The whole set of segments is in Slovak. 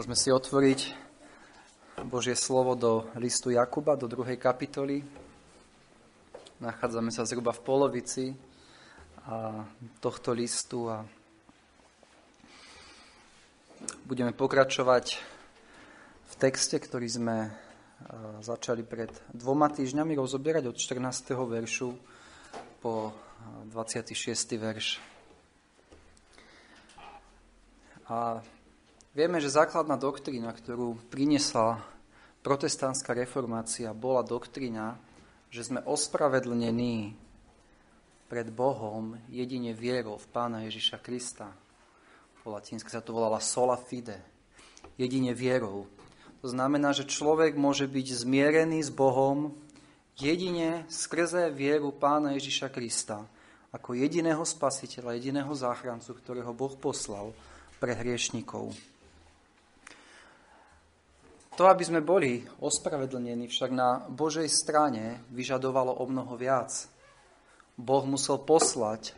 Môžeme si otvoriť Božie slovo do listu Jakuba, do druhej kapitoly. Nachádzame sa zhruba v polovici tohto listu a budeme pokračovať v texte, ktorý sme začali pred dvoma týždňami rozoberať od 14. veršu po 26. verš. A vieme, že základná doktrína, ktorú priniesla protestantská reformácia, bola doktrína, že sme ospravedlnení pred Bohom jedine vierou v Pána Ježiša Krista. Po latinsky sa to volala sola fide. Jedine vierou. To znamená, že človek môže byť zmierený s Bohom jedine skrze vieru Pána Ježiša Krista ako jediného spasiteľa, jediného záchrancu, ktorého Boh poslal pre hriešnikov. To, aby sme boli ospravedlnení však na Božej strane, vyžadovalo o mnoho viac. Boh musel poslať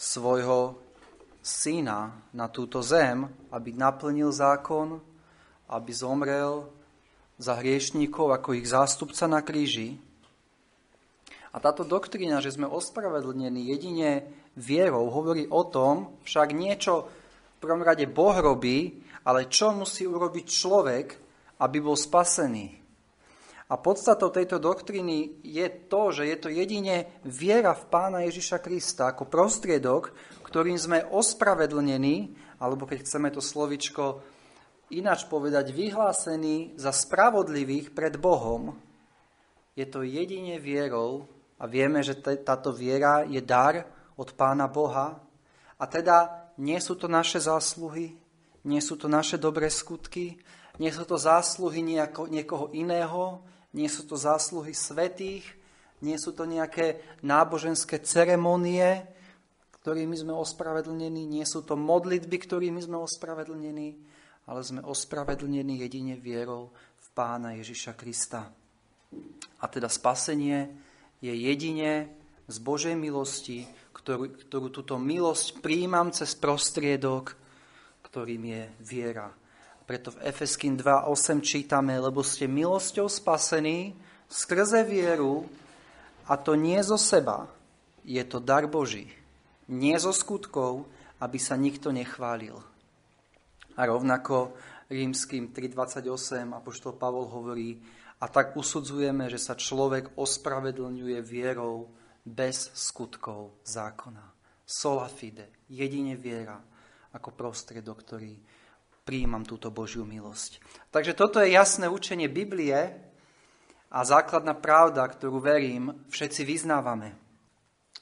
svojho syna na túto zem, aby naplnil zákon, aby zomrel za hriešníkov ako ich zástupca na kríži. A táto doktrína, že sme ospravedlnení jedine vierou, hovorí o tom však niečo prvom rade Boh robí, ale čo musí urobiť človek, aby bol spasený. A podstatou tejto doktriny je to, že je to jedine viera v Pána Ježiša Krista ako prostriedok, ktorým sme ospravedlnení, alebo keď chceme to slovičko ináč povedať, vyhlásení za spravodlivých pred Bohom. Je to jedine vierou a vieme, že táto viera je dar od Pána Boha. A teda nie sú to naše zásluhy, nie sú to naše dobré skutky, nie sú to zásluhy nejako, niekoho iného, nie sú to zásluhy svetých, nie sú to nejaké náboženské ceremonie, ktorými sme ospravedlnení, nie sú to modlitby, ktorými sme ospravedlnení, ale sme ospravedlnení jedine vierou v Pána Ježiša Krista. A teda spasenie je jedine z Božej milosti, ktorú, ktorú túto milosť príjmam cez prostriedok, ktorým je viera. Preto v Efeským 2.8 čítame, lebo ste milosťou spasení skrze vieru a to nie zo seba, je to dar Boží. Nie zo skutkov, aby sa nikto nechválil. A rovnako rímským 3.28 apoštol Pavol hovorí, a tak usudzujeme, že sa človek ospravedlňuje vierou bez skutkov zákona. Sola fide, jedine viera ako prostriedok, ktorý príjmam túto Božiu milosť. Takže toto je jasné učenie Biblie a základná pravda, ktorú verím, všetci vyznávame.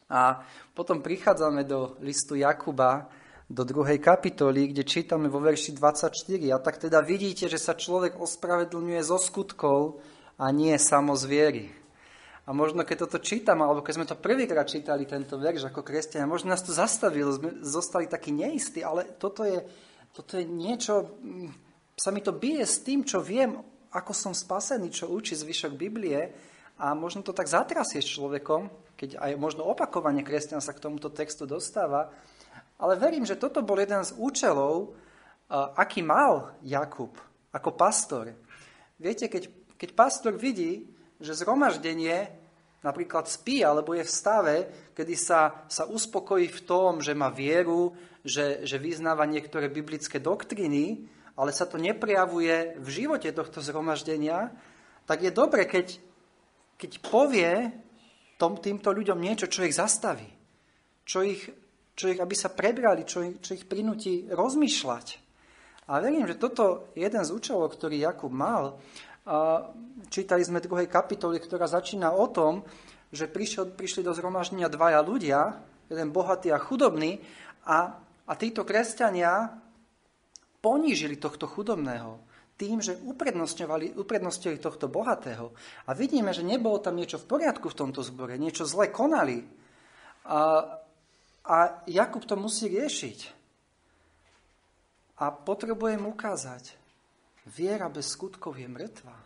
A potom prichádzame do listu Jakuba, do druhej kapitoly, kde čítame vo verši 24. A tak teda vidíte, že sa človek ospravedlňuje zo skutkov a nie samo z viery. A možno keď toto čítam, alebo keď sme to prvýkrát čítali, tento verš ako kresťania, možno nás to zastavilo, sme zostali takí neistí, ale toto je, toto je niečo, mm, sa mi to bije s tým, čo viem, ako som spasený, čo učí zvyšok Biblie a možno to tak zatrasie s človekom, keď aj možno opakovanie kresťan sa k tomuto textu dostáva, ale verím, že toto bol jeden z účelov, aký mal Jakub ako pastor. Viete, keď, keď pastor vidí, že zhromaždenie napríklad spí alebo je v stave, kedy sa, sa uspokojí v tom, že má vieru, že, že vyznáva niektoré biblické doktriny, ale sa to neprejavuje v živote tohto zhromaždenia, tak je dobre, keď, keď povie tom, týmto ľuďom niečo, čo ich zastaví, čo ich, čo ich aby sa prebrali, čo ich, čo ich prinúti rozmýšľať. A verím, že toto je jeden z účelov, ktorý Jakub mal. Čítali sme druhej kapitoly, ktorá začína o tom, že prišiel, prišli do zhromaždenia dvaja ľudia, jeden bohatý a chudobný, a, a títo kresťania ponížili tohto chudobného tým, že uprednostňovali, uprednostnili tohto bohatého. A vidíme, že nebolo tam niečo v poriadku v tomto zbore, niečo zle konali. A, a Jakub to musí riešiť. A potrebujem ukázať, Viera bez skutkov je mŕtva.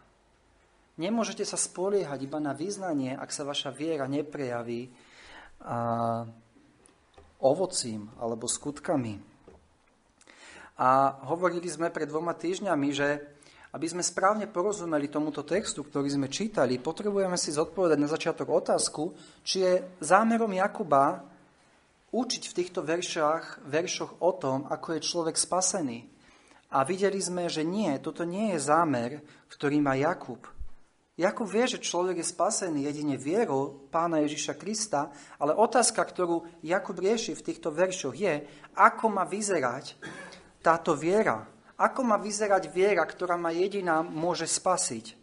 Nemôžete sa spoliehať iba na význanie, ak sa vaša viera neprejaví a, ovocím alebo skutkami. A hovorili sme pred dvoma týždňami, že aby sme správne porozumeli tomuto textu, ktorý sme čítali, potrebujeme si zodpovedať na začiatok otázku, či je zámerom Jakuba učiť v týchto veršách, veršoch o tom, ako je človek spasený. A videli sme, že nie, toto nie je zámer, ktorý má Jakub. Jakub vie, že človek je spasený jedine vierou pána Ježiša Krista, ale otázka, ktorú Jakub rieši v týchto veršoch je, ako má vyzerať táto viera, ako má vyzerať viera, ktorá ma jediná môže spasiť?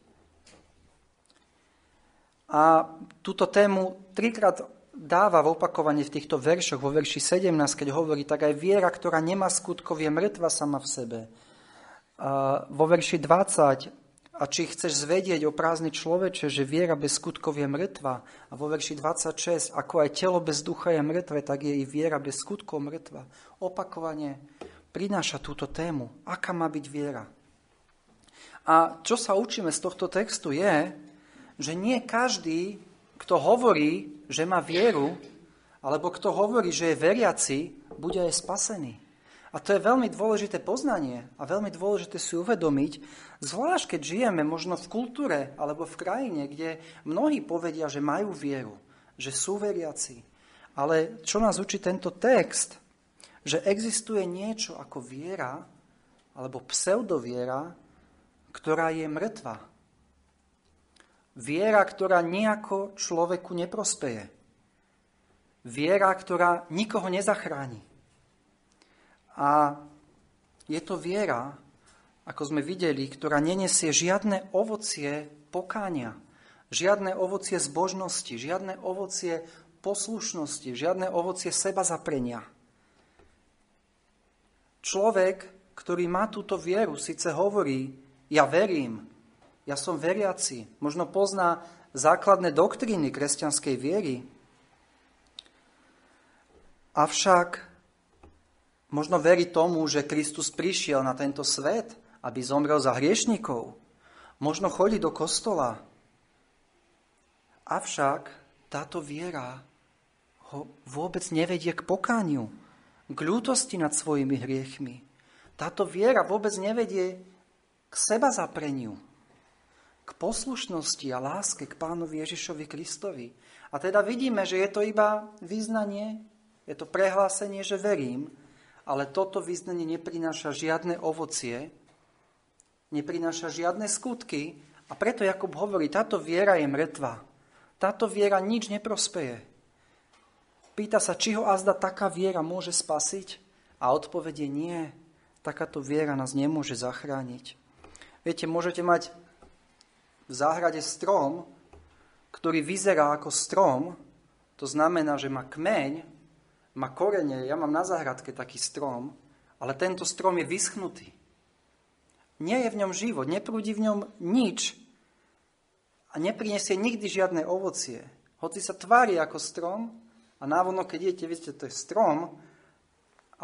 A túto tému trikrát dáva v opakovane v týchto veršoch, vo verši 17, keď hovorí, tak aj viera, ktorá nemá skutkov, je mŕtva sama v sebe. A vo verši 20, a či chceš zvedieť o prázdny človeče, že viera bez skutkov je mŕtva. A vo verši 26, ako aj telo bez ducha je mŕtve, tak je i viera bez skutkov mŕtva. Opakovane prináša túto tému. Aká má byť viera? A čo sa učíme z tohto textu je, že nie každý, kto hovorí, že má vieru, alebo kto hovorí, že je veriaci, bude aj spasený. A to je veľmi dôležité poznanie a veľmi dôležité si uvedomiť, zvlášť keď žijeme možno v kultúre alebo v krajine, kde mnohí povedia, že majú vieru, že sú veriaci. Ale čo nás učí tento text, že existuje niečo ako viera alebo pseudoviera, ktorá je mŕtva. Viera, ktorá nejako človeku neprospeje. Viera, ktorá nikoho nezachráni. A je to viera, ako sme videli, ktorá nenesie žiadne ovocie pokánia, žiadne ovocie zbožnosti, žiadne ovocie poslušnosti, žiadne ovocie seba zaprenia. Človek, ktorý má túto vieru, síce hovorí, ja verím, ja som veriaci, možno pozná základné doktríny kresťanskej viery, avšak možno verí tomu, že Kristus prišiel na tento svet, aby zomrel za hriešnikov. Možno chodí do kostola. Avšak táto viera ho vôbec nevedie k pokániu k ľútosti nad svojimi hriechmi. Táto viera vôbec nevedie k seba zapreniu, k poslušnosti a láske k pánovi Ježišovi Kristovi. A teda vidíme, že je to iba význanie, je to prehlásenie, že verím, ale toto význanie neprináša žiadne ovocie, neprináša žiadne skutky a preto Jakub hovorí, táto viera je mŕtva. Táto viera nič neprospeje. Pýta sa, či ho azda taká viera môže spasiť? A odpovedie nie. Takáto viera nás nemôže zachrániť. Viete, môžete mať v záhrade strom, ktorý vyzerá ako strom, to znamená, že má kmeň, má korene, ja mám na záhradke taký strom, ale tento strom je vyschnutý. Nie je v ňom život, neprúdi v ňom nič a neprinesie nikdy žiadne ovocie. Hoci sa tvári ako strom, a návonok, keď idete, vidíte, to je strom,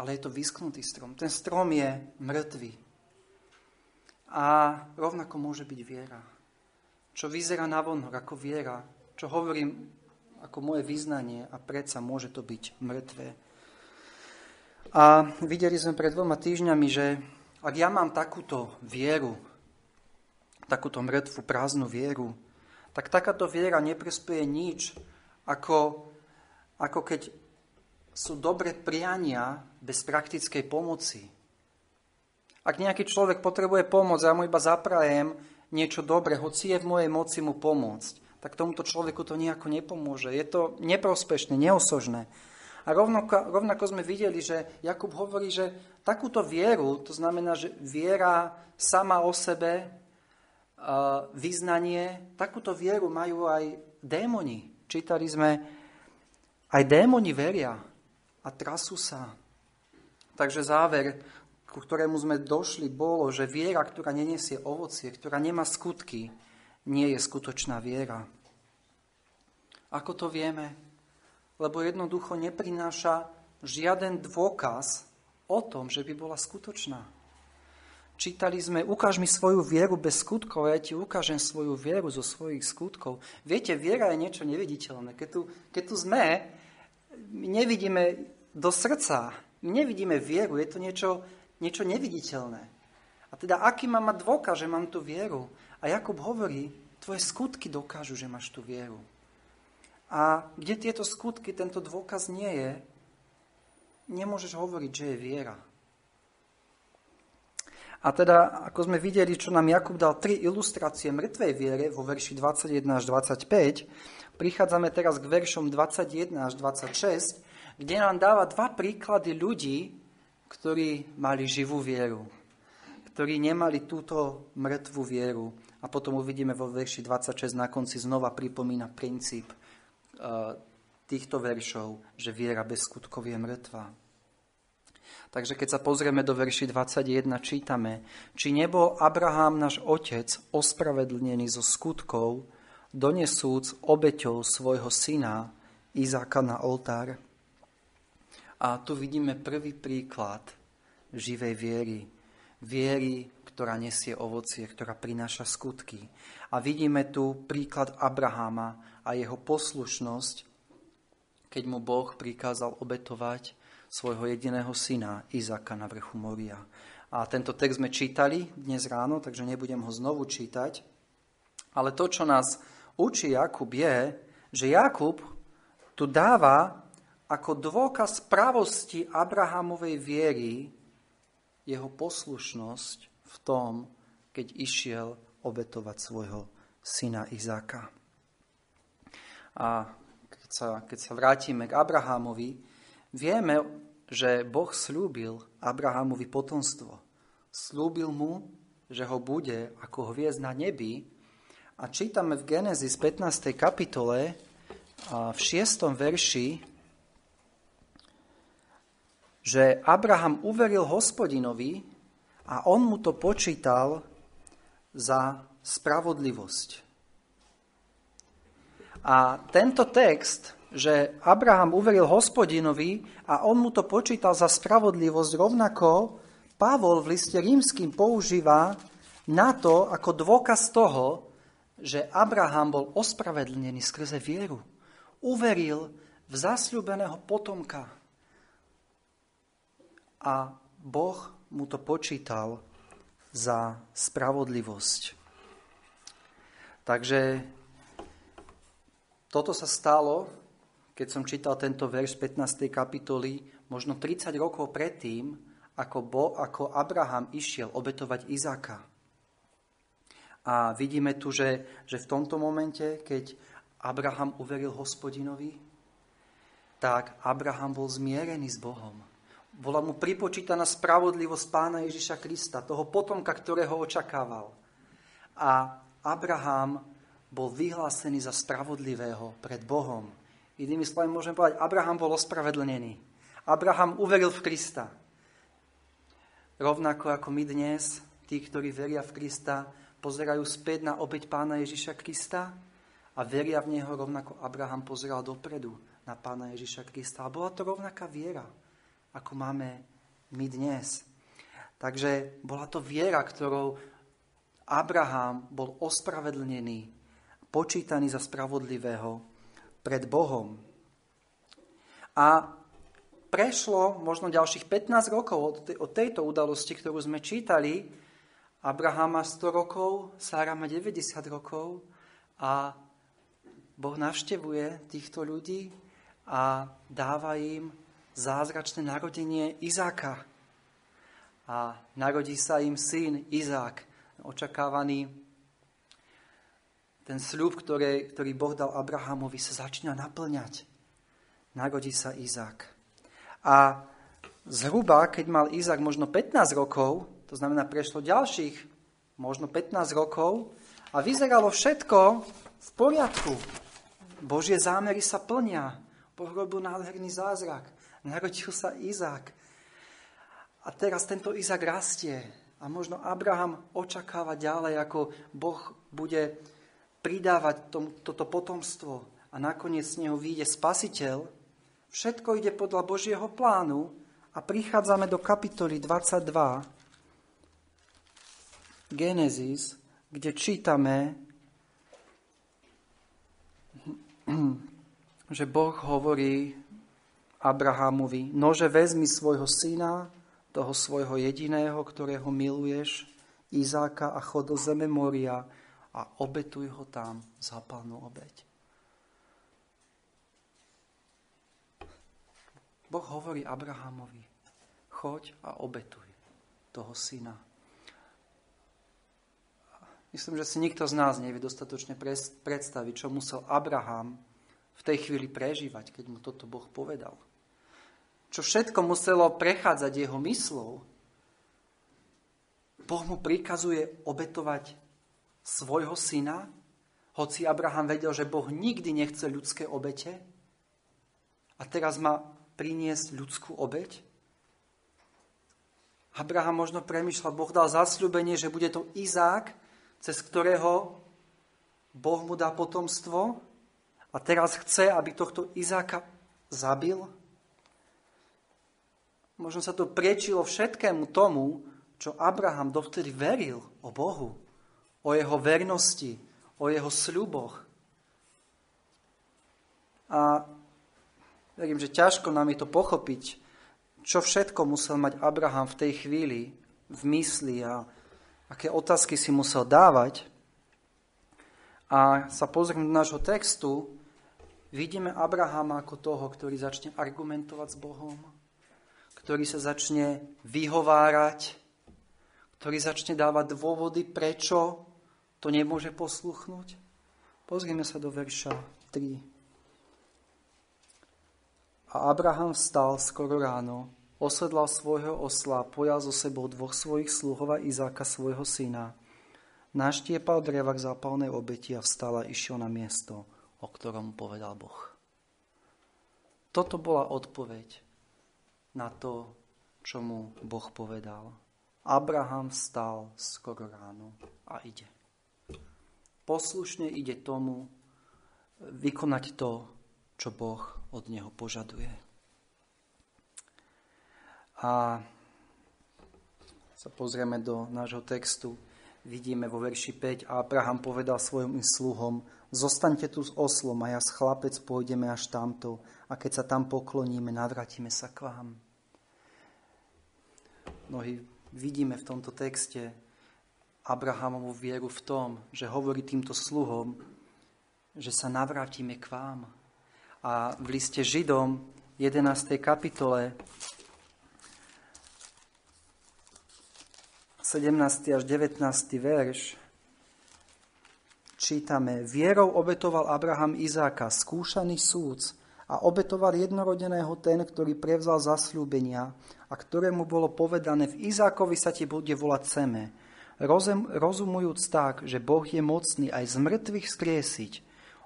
ale je to vysknutý strom. Ten strom je mŕtvý. A rovnako môže byť viera. Čo vyzerá navonok ako viera, čo hovorím ako moje význanie a predsa môže to byť mŕtvé. A videli sme pred dvoma týždňami, že ak ja mám takúto vieru, takúto mŕtvu, prázdnu vieru, tak takáto viera neprespieje nič ako ako keď sú dobre priania bez praktickej pomoci. Ak nejaký človek potrebuje pomoc ja mu iba zaprajem niečo dobre, hoci je v mojej moci mu pomôcť, tak tomuto človeku to nejako nepomôže. Je to neprospešné, neosožné. A rovnako, rovnako sme videli, že Jakub hovorí, že takúto vieru, to znamená, že viera sama o sebe, vyznanie, takúto vieru majú aj démoni. Čítali sme aj démoni veria a trasú sa. Takže záver, ku ktorému sme došli, bolo, že viera, ktorá nenesie ovocie, ktorá nemá skutky, nie je skutočná viera. Ako to vieme? Lebo jednoducho neprináša žiaden dôkaz o tom, že by bola skutočná. Čítali sme, ukáž mi svoju vieru bez skutkov, ja ti ukážem svoju vieru zo svojich skutkov. Viete, viera je niečo neviditeľné. Keď tu, keď tu sme, nevidíme do srdca, nevidíme vieru, je to niečo niečo neviditeľné. A teda aký mám mať dôkaz, že mám tú vieru? A Jakub hovorí, tvoje skutky dokážu, že máš tú vieru. A kde tieto skutky, tento dôkaz nie je, nemôžeš hovoriť, že je viera. A teda, ako sme videli, čo nám Jakub dal tri ilustrácie mŕtvej viere vo verši 21 až 25, prichádzame teraz k veršom 21 až 26, kde nám dáva dva príklady ľudí, ktorí mali živú vieru, ktorí nemali túto mŕtvú vieru. A potom uvidíme vo verši 26 na konci znova pripomína princíp uh, týchto veršov, že viera bez skutkov je mŕtva. Takže keď sa pozrieme do verši 21, čítame, či nebol Abraham náš otec ospravedlnený zo skutkov, donesúc obeťou svojho syna Izáka na oltár. A tu vidíme prvý príklad živej viery. Viery, ktorá nesie ovocie, ktorá prináša skutky. A vidíme tu príklad Abrahama a jeho poslušnosť, keď mu Boh prikázal obetovať svojho jediného syna Izaka na vrchu Moria. A tento text sme čítali dnes ráno, takže nebudem ho znovu čítať. Ale to, čo nás učí Jakub, je, že Jakub tu dáva ako dôkaz pravosti Abrahamovej viery jeho poslušnosť v tom, keď išiel obetovať svojho syna Izáka. A keď sa, keď sa vrátime k Abrahamovi, Vieme, že Boh slúbil Abrahamovi potomstvo. Slúbil mu, že ho bude ako hviezd na nebi. A čítame v Genesis 15. kapitole v 6. verši, že Abraham uveril hospodinovi a on mu to počítal za spravodlivosť. A tento text že Abraham uveril hospodinovi a on mu to počítal za spravodlivosť, rovnako Pavol v liste rímským používa na to ako dôkaz toho, že Abraham bol ospravedlnený skrze vieru. Uveril v zasľúbeného potomka. A Boh mu to počítal za spravodlivosť. Takže toto sa stalo keď som čítal tento verš 15. kapitoly, možno 30 rokov predtým, ako, Bo, ako Abraham išiel obetovať Izáka. A vidíme tu, že, že v tomto momente, keď Abraham uveril hospodinovi, tak Abraham bol zmierený s Bohom. Bola mu pripočítaná spravodlivosť pána Ježiša Krista, toho potomka, ktorého očakával. A Abraham bol vyhlásený za spravodlivého pred Bohom. Inými slovami môžem povedať, Abraham bol ospravedlnený. Abraham uveril v Krista. Rovnako ako my dnes, tí, ktorí veria v Krista, pozerajú späť na obeď pána Ježiša Krista a veria v Neho rovnako Abraham pozeral dopredu na pána Ježiša Krista. A bola to rovnaká viera, ako máme my dnes. Takže bola to viera, ktorou Abraham bol ospravedlnený, počítaný za spravodlivého pred Bohom. A prešlo možno ďalších 15 rokov od tejto udalosti, ktorú sme čítali. Abraham má 100 rokov, Sára má 90 rokov a Boh navštevuje týchto ľudí a dáva im zázračné narodenie Izáka. A narodí sa im syn Izák, očakávaný ten sľub, ktorý, ktorý Boh dal Abrahamovi, sa začína naplňať. Narodí sa Izák. A zhruba, keď mal Izák možno 15 rokov, to znamená, prešlo ďalších možno 15 rokov a vyzeralo všetko v poriadku. Božie zámery sa plnia. Boh robil nádherný zázrak. Narodil sa Izák. A teraz tento Izák rastie. A možno Abraham očakáva ďalej, ako Boh bude pridávať tom, toto potomstvo a nakoniec z neho vyjde spasiteľ, všetko ide podľa Božieho plánu a prichádzame do kapitoly 22 Genesis, kde čítame, že Boh hovorí Abrahamovi, nože vezmi svojho syna, toho svojho jediného, ktorého miluješ, Izáka a chod do zeme Moria a obetuj ho tam zápalnú obeď. Boh hovorí Abrahamovi, choď a obetuj toho syna. Myslím, že si nikto z nás nevie dostatočne predstaviť, čo musel Abraham v tej chvíli prežívať, keď mu toto Boh povedal. Čo všetko muselo prechádzať jeho myslou. Boh mu prikazuje obetovať svojho syna, hoci Abraham vedel, že Boh nikdy nechce ľudské obete a teraz má priniesť ľudskú obeť. Abraham možno premyšľal, Boh dal zasľubenie, že bude to Izák, cez ktorého Boh mu dá potomstvo a teraz chce, aby tohto Izáka zabil? Možno sa to priečilo všetkému tomu, čo Abraham dovtedy veril o Bohu, o jeho vernosti, o jeho sľuboch. A verím, že ťažko nám je to pochopiť, čo všetko musel mať Abraham v tej chvíli v mysli a aké otázky si musel dávať. A sa pozriem do nášho textu, vidíme Abrahama ako toho, ktorý začne argumentovať s Bohom, ktorý sa začne vyhovárať, ktorý začne dávať dôvody, prečo to nemôže posluchnúť. Pozrieme sa do verša 3. A Abraham vstal skoro ráno, osedlal svojho osla pojal so sebou dvoch svojich sluhov a Izáka svojho syna. Naštiepal dreva k zápalnej obeti a vstal a išiel na miesto, o ktorom povedal Boh. Toto bola odpoveď na to, čo mu Boh povedal. Abraham vstal skoro ráno a ide. Poslušne ide tomu vykonať to, čo Boh od neho požaduje. A sa pozrieme do nášho textu, vidíme vo verši 5, a Abraham povedal svojim sluhom, zostaňte tu s oslom a ja s chlapec pôjdeme až tamto a keď sa tam pokloníme, navratíme sa k vám. Mnohí vidíme v tomto texte Abrahamovú vieru v tom, že hovorí týmto sluhom, že sa navrátime k vám. A v liste Židom 11. kapitole 17. až 19. verš čítame, vierou obetoval Abraham Izáka, skúšaný súc, a obetoval jednorodeného ten, ktorý prevzal zasľúbenia a ktorému bolo povedané, v Izákovi sa ti bude volať Seme, rozum, rozumujúc tak, že Boh je mocný aj z mŕtvych skriesiť,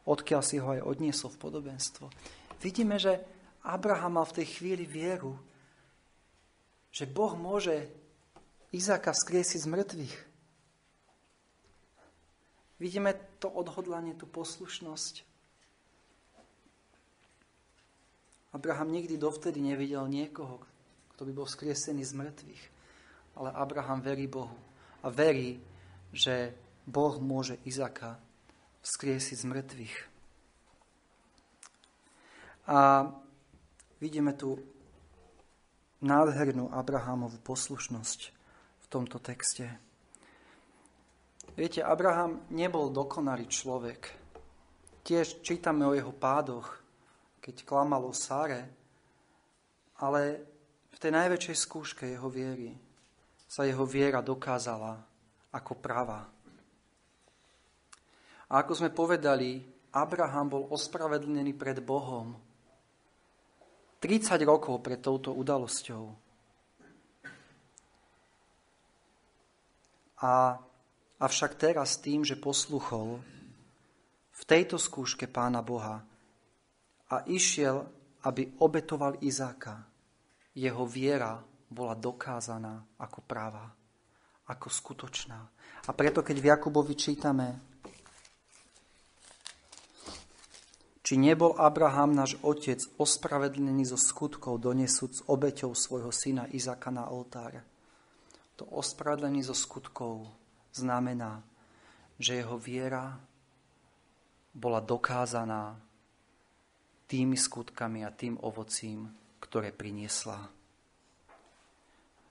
odkiaľ si ho aj odniesol v podobenstvo. Vidíme, že Abraham mal v tej chvíli vieru, že Boh môže Izáka vzkriesi z mŕtvych. Vidíme to odhodlanie, tú poslušnosť. Abraham nikdy dovtedy nevidel niekoho, kto by bol vzkriesený z mŕtvych. Ale Abraham verí Bohu a verí, že Boh môže Izaka vzkriesiť z mŕtvych. A vidíme tu nádhernú Abrahamovú poslušnosť tomto texte. Viete, Abraham nebol dokonalý človek. Tiež čítame o jeho pádoch, keď klamal o Sáre, ale v tej najväčšej skúške jeho viery sa jeho viera dokázala ako práva. A ako sme povedali, Abraham bol ospravedlnený pred Bohom 30 rokov pred touto udalosťou. A, avšak teraz tým, že posluchol v tejto skúške pána Boha a išiel, aby obetoval Izáka, jeho viera bola dokázaná ako práva, ako skutočná. A preto, keď v Jakubovi čítame, či nebol Abraham, náš otec, ospravedlený zo skutkov, donesúc obeťou svojho syna Izaka na oltár. To ospravedlenie zo skutkov znamená, že jeho viera bola dokázaná tými skutkami a tým ovocím, ktoré priniesla.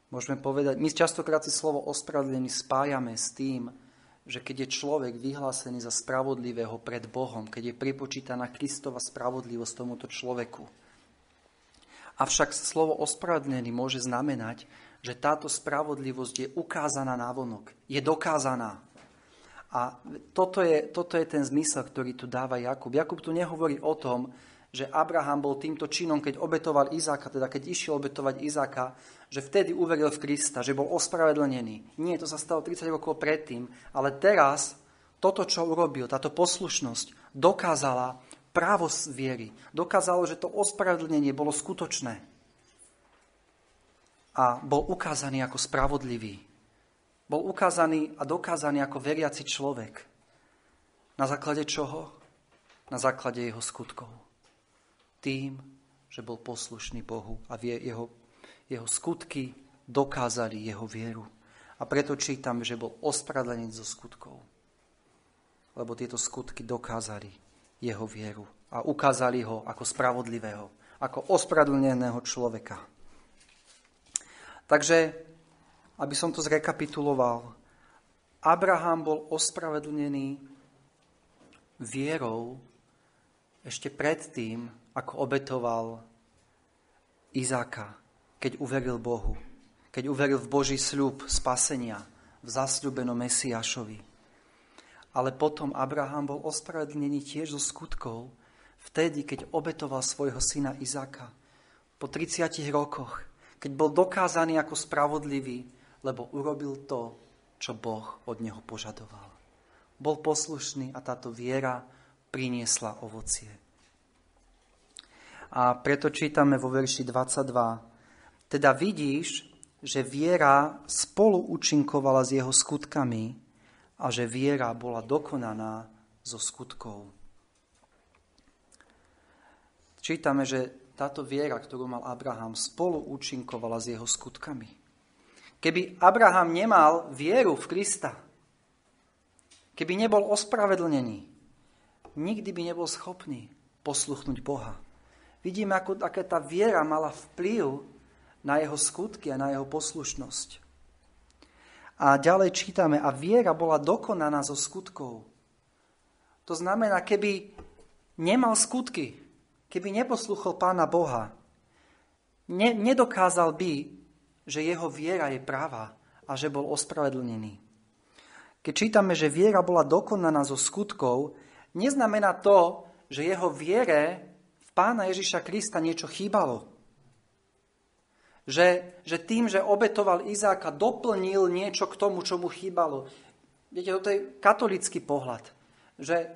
Môžeme povedať, my častokrát si slovo ospravedlnený spájame s tým, že keď je človek vyhlásený za spravodlivého pred Bohom, keď je pripočítaná Kristova spravodlivosť tomuto človeku. Avšak slovo ospravedlnený môže znamenať, že táto spravodlivosť je ukázaná na vonok, je dokázaná. A toto je, toto je ten zmysel, ktorý tu dáva Jakub. Jakub tu nehovorí o tom, že Abraham bol týmto činom, keď obetoval Izáka, teda keď išiel obetovať Izáka, že vtedy uveril v Krista, že bol ospravedlnený. Nie, to sa stalo 30 rokov predtým, ale teraz toto, čo urobil, táto poslušnosť, dokázala právo viery. Dokázalo, že to ospravedlnenie bolo skutočné. A bol ukázaný ako spravodlivý. Bol ukázaný a dokázaný ako veriaci človek. Na základe čoho? Na základe jeho skutkov tým, že bol poslušný Bohu a jeho, jeho skutky dokázali jeho vieru. A preto čítam, že bol ospravedlený zo skutkov. Lebo tieto skutky dokázali jeho vieru a ukázali ho ako spravodlivého, ako ospravedlneného človeka. Takže, aby som to zrekapituloval, Abraham bol ospravedlnený vierou ešte predtým, ako obetoval Izáka, keď uveril Bohu, keď uveril v Boží sľub spasenia, v zasľúbenom Mesiašovi. Ale potom Abraham bol ospravedlnený tiež zo skutkov, vtedy, keď obetoval svojho syna Izáka. Po 30 rokoch, keď bol dokázaný ako spravodlivý, lebo urobil to, čo Boh od neho požadoval. Bol poslušný a táto viera priniesla ovocie. A preto čítame vo verši 22. Teda vidíš, že viera spolu účinkovala s jeho skutkami a že viera bola dokonaná zo skutkov. Čítame, že táto viera, ktorú mal Abraham, spolu účinkovala s jeho skutkami. Keby Abraham nemal vieru v Krista, keby nebol ospravedlnený, nikdy by nebol schopný posluchnúť Boha vidíme, ako, aká tá viera mala vplyv na jeho skutky a na jeho poslušnosť. A ďalej čítame, a viera bola dokonaná zo skutkov. To znamená, keby nemal skutky, keby neposluchol pána Boha, ne, nedokázal by, že jeho viera je práva a že bol ospravedlnený. Keď čítame, že viera bola dokonaná zo skutkov, neznamená to, že jeho viere pána Ježiša Krista niečo chýbalo. Že, že tým, že obetoval Izáka, doplnil niečo k tomu, čo mu chýbalo. Viete, to je katolický pohľad. Že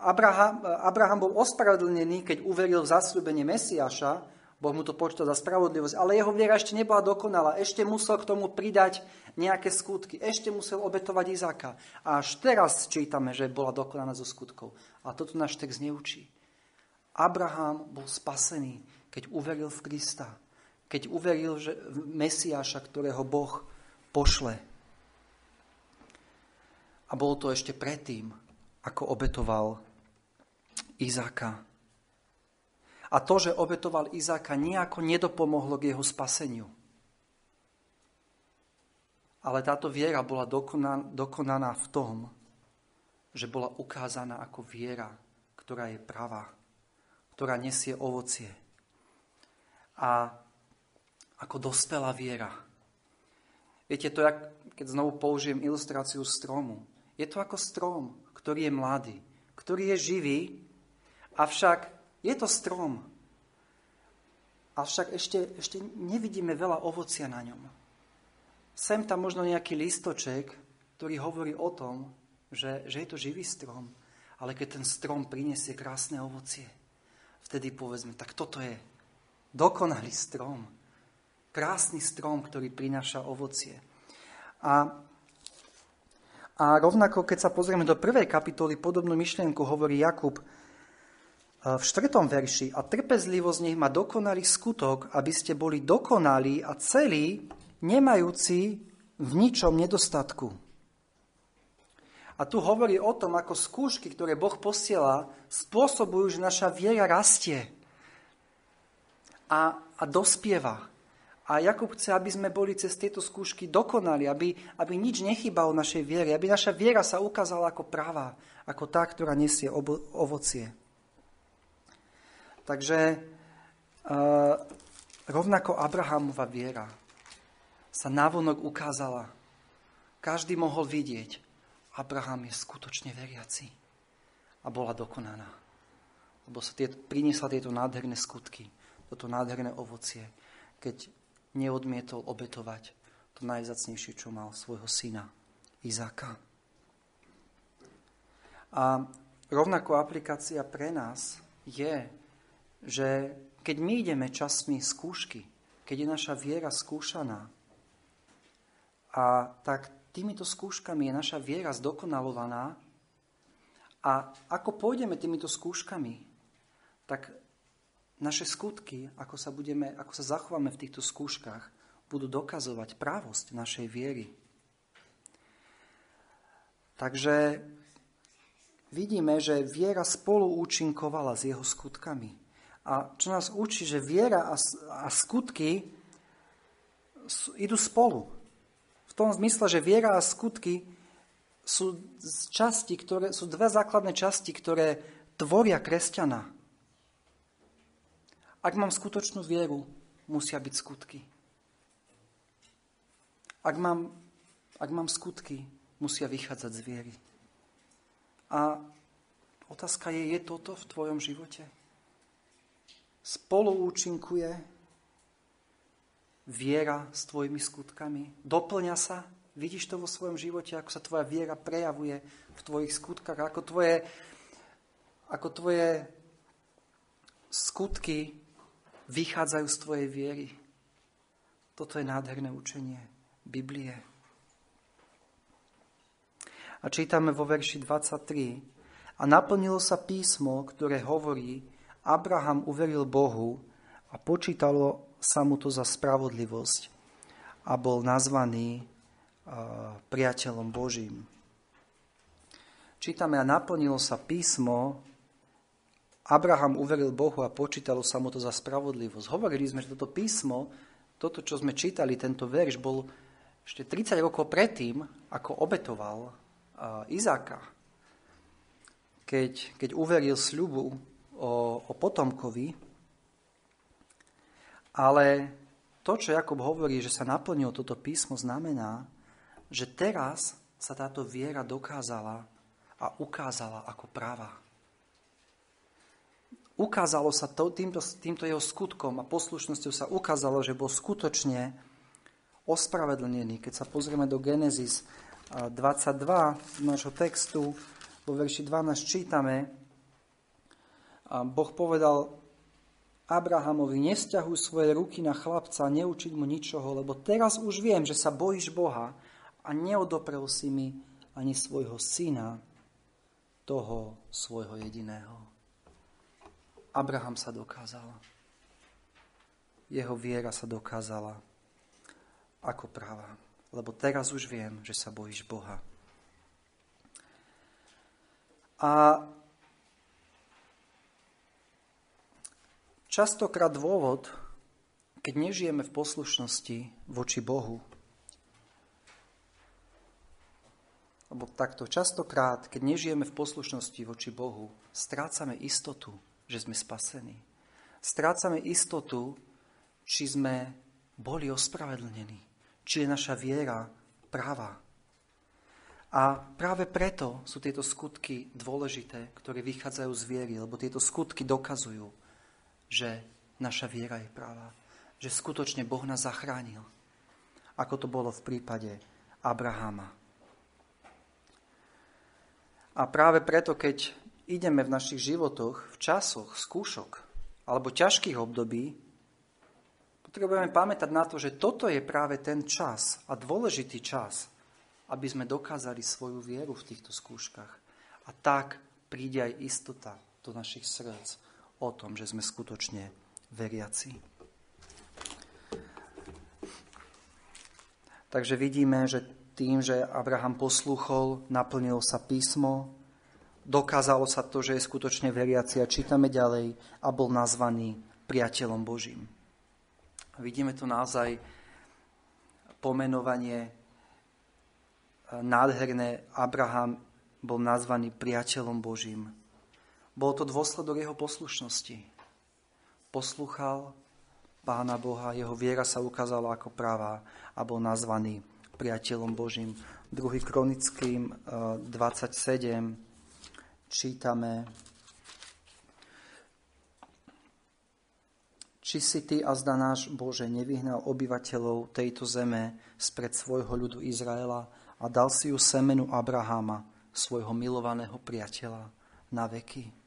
Abraham, Abraham bol ospravedlnený, keď uveril v zasľúbenie Mesiaša, Boh mu to počítal za spravodlivosť, ale jeho viera ešte nebola dokonalá. Ešte musel k tomu pridať nejaké skutky. Ešte musel obetovať Izáka. A až teraz čítame, že bola dokonaná zo skutkov. A toto náš text neučí. Abraham bol spasený, keď uveril v Krista, keď uveril že v Mesiáša, ktorého Boh pošle. A bolo to ešte predtým, ako obetoval Izáka. A to, že obetoval Izáka, nejako nedopomohlo k jeho spaseniu. Ale táto viera bola dokonaná v tom, že bola ukázaná ako viera, ktorá je pravá ktorá nesie ovocie. A ako dospelá viera. Viete, to jak, keď znovu použijem ilustráciu stromu. Je to ako strom, ktorý je mladý, ktorý je živý, avšak je to strom. Avšak ešte, ešte nevidíme veľa ovocia na ňom. Sem tam možno nejaký listoček, ktorý hovorí o tom, že, že je to živý strom, ale keď ten strom prinesie krásne ovocie, vtedy povedzme, tak toto je dokonalý strom. Krásny strom, ktorý prináša ovocie. A, a rovnako, keď sa pozrieme do prvej kapitoly, podobnú myšlienku hovorí Jakub e, v štvrtom verši. A trpezlivosť nech má dokonalý skutok, aby ste boli dokonalí a celí, nemajúci v ničom nedostatku. A tu hovorí o tom, ako skúšky, ktoré Boh posiela, spôsobujú, že naša viera rastie a, a dospieva. A Jakub chce, aby sme boli cez tieto skúšky dokonali, aby, aby nič nechybalo našej viere, aby naša viera sa ukázala ako práva, ako tá, ktorá nesie ovocie. Takže uh, rovnako Abrahamova viera sa navonok ukázala. Každý mohol vidieť, Abraham je skutočne veriaci. A bola dokonaná. Lebo sa tieto, priniesla tieto nádherné skutky, toto nádherné ovocie, keď neodmietol obetovať to najzacnejšie, čo mal svojho syna, Izáka. A rovnako aplikácia pre nás je, že keď my ideme časmi skúšky, keď je naša viera skúšaná, a tak týmito skúškami je naša viera zdokonalovaná a ako pôjdeme týmito skúškami, tak naše skutky, ako sa, budeme, ako sa zachováme v týchto skúškach, budú dokazovať právosť našej viery. Takže vidíme, že viera spolu účinkovala s jeho skutkami. A čo nás učí, že viera a, a skutky idú spolu. V tom zmysle, že viera a skutky sú, časti, ktoré, sú dve základné časti, ktoré tvoria kresťana. Ak mám skutočnú vieru, musia byť skutky. Ak mám, ak mám skutky, musia vychádzať z viery. A otázka je, je toto v tvojom živote? Spolu účinkuje viera s tvojimi skutkami? Doplňa sa? Vidíš to vo svojom živote, ako sa tvoja viera prejavuje v tvojich skutkách, ako tvoje, ako tvoje skutky vychádzajú z tvojej viery. Toto je nádherné učenie Biblie. A čítame vo verši 23. A naplnilo sa písmo, ktoré hovorí, Abraham uveril Bohu a počítalo sa mu to za spravodlivosť a bol nazvaný priateľom Božím. Čítame a naplnilo sa písmo, Abraham uveril Bohu a počítalo sa mu to za spravodlivosť. Hovorili sme, že toto písmo, toto, čo sme čítali, tento verš, bol ešte 30 rokov predtým, ako obetoval Izáka. Keď, keď uveril sľubu o, o potomkovi, ale to, čo Jakob hovorí, že sa naplnilo toto písmo, znamená, že teraz sa táto viera dokázala a ukázala ako práva. Ukázalo sa to, týmto, týmto jeho skutkom a poslušnosťou sa ukázalo, že bol skutočne ospravedlnený. Keď sa pozrieme do Genesis 22, nášho textu, vo verši 12 čítame, Boh povedal Abrahamovi, nesťahuj svoje ruky na chlapca, neučiť mu ničoho, lebo teraz už viem, že sa bojíš Boha a neodoprel si mi ani svojho syna, toho svojho jediného. Abraham sa dokázal. Jeho viera sa dokázala ako práva. Lebo teraz už viem, že sa bojíš Boha. A častokrát dôvod, keď nežijeme v poslušnosti voči Bohu, lebo takto častokrát, keď nežijeme v poslušnosti voči Bohu, strácame istotu, že sme spasení. Strácame istotu, či sme boli ospravedlnení, či je naša viera práva. A práve preto sú tieto skutky dôležité, ktoré vychádzajú z viery, lebo tieto skutky dokazujú, že naša viera je práva. Že skutočne Boh nás zachránil. Ako to bolo v prípade Abrahama. A práve preto, keď ideme v našich životoch v časoch skúšok alebo ťažkých období, potrebujeme pamätať na to, že toto je práve ten čas a dôležitý čas, aby sme dokázali svoju vieru v týchto skúškach. A tak príde aj istota do našich srdc o tom, že sme skutočne veriaci. Takže vidíme, že tým, že Abraham poslúchol, naplnilo sa písmo, dokázalo sa to, že je skutočne veriaci a čítame ďalej a bol nazvaný priateľom Božím. Vidíme tu naozaj pomenovanie e, nádherné. Abraham bol nazvaný priateľom Božím. Bol to dôsledok jeho poslušnosti. Poslúchal Pána Boha, jeho viera sa ukázala ako pravá a bol nazvaný priateľom Božím. 2. kronickým 27 e, čítame Či si ty a zda náš Bože nevyhnal obyvateľov tejto zeme spred svojho ľudu Izraela a dal si ju semenu Abraháma, svojho milovaného priateľa, na veky?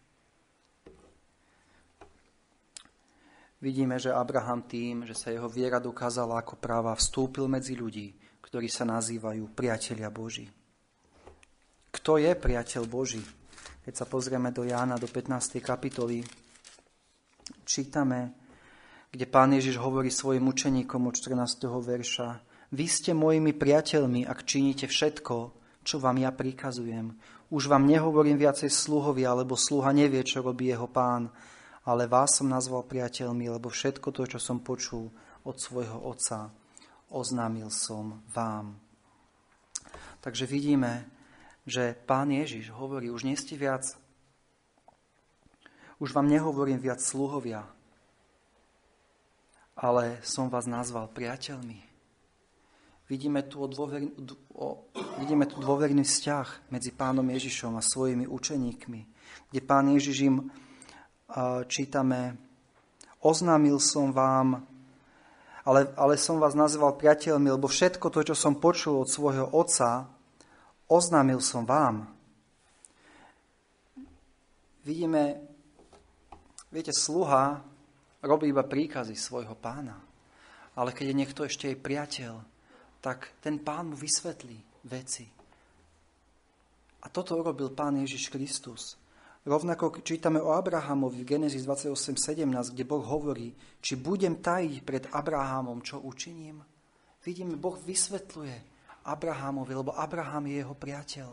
Vidíme, že Abraham tým, že sa jeho viera dokázala ako práva, vstúpil medzi ľudí, ktorí sa nazývajú priatelia Boží. Kto je priateľ Boží? Keď sa pozrieme do Jána, do 15. kapitoly, čítame, kde pán Ježiš hovorí svojim učeníkom od 14. verša. Vy ste mojimi priateľmi, ak činíte všetko, čo vám ja prikazujem. Už vám nehovorím viacej sluhovia, lebo sluha nevie, čo robí jeho pán, ale vás som nazval priateľmi, lebo všetko to, čo som počul od svojho otca, oznámil som vám. Takže vidíme, že pán Ježiš hovorí, už nie ste viac, už vám nehovorím viac sluhovia, ale som vás nazval priateľmi. Vidíme tu, dôver, o, vidíme tu dôverný vzťah medzi pánom Ježišom a svojimi učeníkmi, kde pán Ježiš im čítame, oznámil som vám, ale, ale som vás nazval priateľmi, lebo všetko to, čo som počul od svojho otca, oznámil som vám. Vidíme, viete, sluha robí iba príkazy svojho pána. Ale keď je niekto ešte jej priateľ, tak ten pán mu vysvetlí veci. A toto urobil pán Ježiš Kristus. Rovnako čítame o Abrahamovi v Genesis 28.17, kde Boh hovorí, či budem tajiť pred Abrahamom, čo učiním. Vidíme, Boh vysvetľuje Abrahamovi, lebo Abraham je jeho priateľ.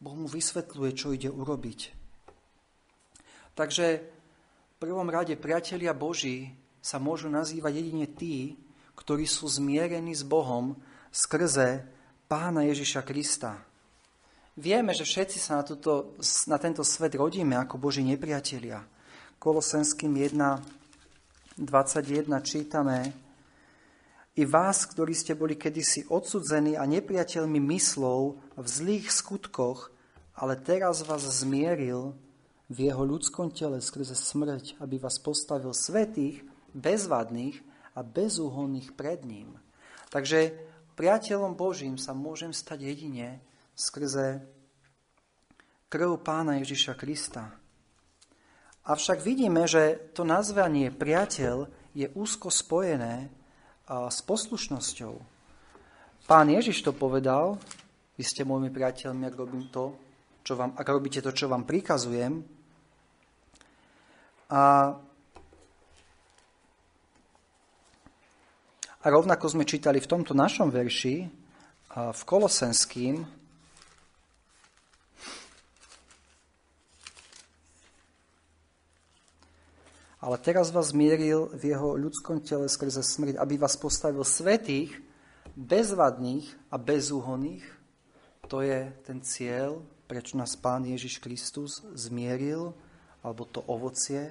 Boh mu vysvetľuje, čo ide urobiť. Takže prvom rade priatelia Boží sa môžu nazývať jedine tí, ktorí sú zmierení s Bohom skrze Pána Ježiša Krista. Vieme, že všetci sa na, tuto, na tento svet rodíme ako Boží nepriatelia. Kolosenským 1, 21 čítame I vás, ktorí ste boli kedysi odsudzení a nepriateľmi myslov v zlých skutkoch, ale teraz vás zmieril v jeho ľudskom tele skrze smrť, aby vás postavil svetých, bezvadných a bezúhonných pred ním. Takže priateľom Božím sa môžem stať jedine skrze krv pána Ježiša Krista. Avšak vidíme, že to nazvanie priateľ je úzko spojené s poslušnosťou. Pán Ježiš to povedal, vy ste môjmi priateľmi, ak robím to, čo vám, ak robíte to, čo vám prikazujem, a, a rovnako sme čítali v tomto našom verši, v Kolosenským, ale teraz vás zmieril v jeho ľudskom tele skrze smrť, aby vás postavil svetých, bezvadných a bezúhonných. To je ten cieľ, prečo nás Pán Ježiš Kristus zmieril alebo to ovocie,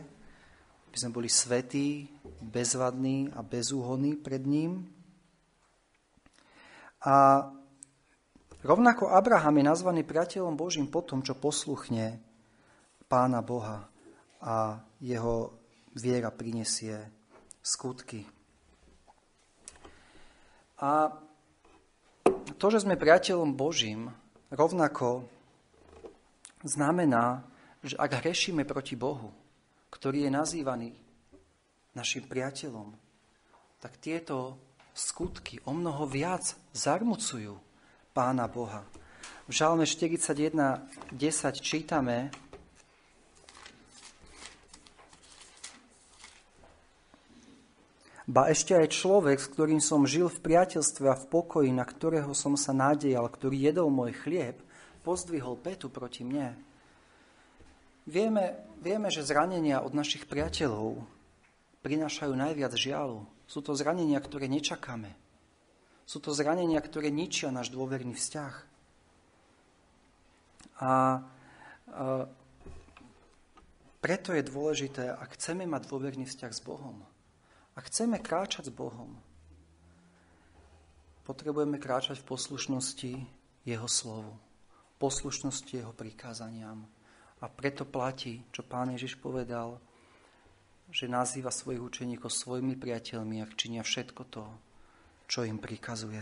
aby sme boli svetí, bezvadní a bezúhonní pred ním. A rovnako Abraham je nazvaný priateľom Božím po tom, čo posluchne Pána Boha a jeho viera prinesie skutky. A to, že sme priateľom Božím, rovnako znamená, že ak hrešíme proti Bohu, ktorý je nazývaný našim priateľom, tak tieto skutky o mnoho viac zarmucujú Pána Boha. V Žalme 41.10 čítame, Ba ešte aj človek, s ktorým som žil v priateľstve a v pokoji, na ktorého som sa nádejal, ktorý jedol môj chlieb, pozdvihol petu proti mne. Vieme, vieme, že zranenia od našich priateľov prinášajú najviac žialu. Sú to zranenia, ktoré nečakáme. Sú to zranenia, ktoré ničia náš dôverný vzťah. A, a preto je dôležité, ak chceme mať dôverný vzťah s Bohom, ak chceme kráčať s Bohom, potrebujeme kráčať v poslušnosti Jeho slovu, poslušnosti Jeho prikázaniam. A preto platí, čo Pán Ježiš povedal, že nazýva svojich učeníkov svojimi priateľmi, ak činia všetko to, čo im prikazuje.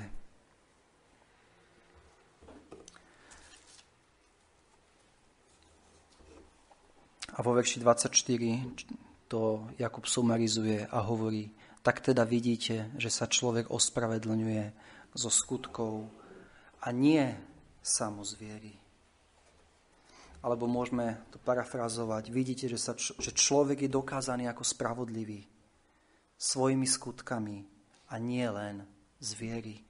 A vo verši 24 to Jakub sumarizuje a hovorí, tak teda vidíte, že sa človek ospravedlňuje zo skutkov a nie samozviery. Alebo môžeme to parafrazovať. Vidíte, že, sa, že človek je dokázaný ako spravodlivý svojimi skutkami a nie len zviery.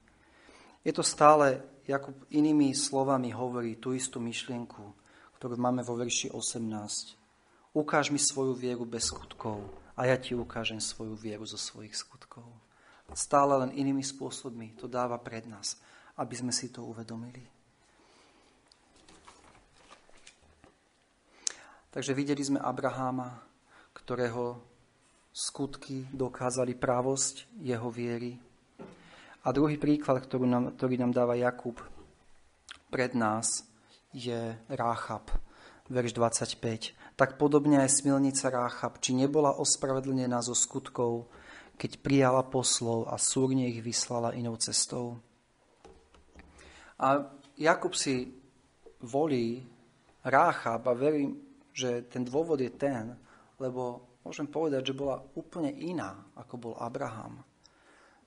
Je to stále, Jakub inými slovami hovorí tú istú myšlienku, ktorú máme vo verši 18. Ukáž mi svoju vieru bez skutkov a ja ti ukážem svoju vieru zo svojich skutkov. Stále len inými spôsobmi to dáva pred nás, aby sme si to uvedomili. Takže videli sme Abraháma, ktorého skutky dokázali právosť jeho viery. A druhý príklad, ktorý nám, ktorý nám dáva Jakub pred nás, je Ráchab, verš 25 tak podobne aj smilnica Ráchab, či nebola ospravedlnená zo skutkov, keď prijala poslov a súrne ich vyslala inou cestou. A Jakub si volí Ráchab a verím, že ten dôvod je ten, lebo môžem povedať, že bola úplne iná, ako bol Abraham.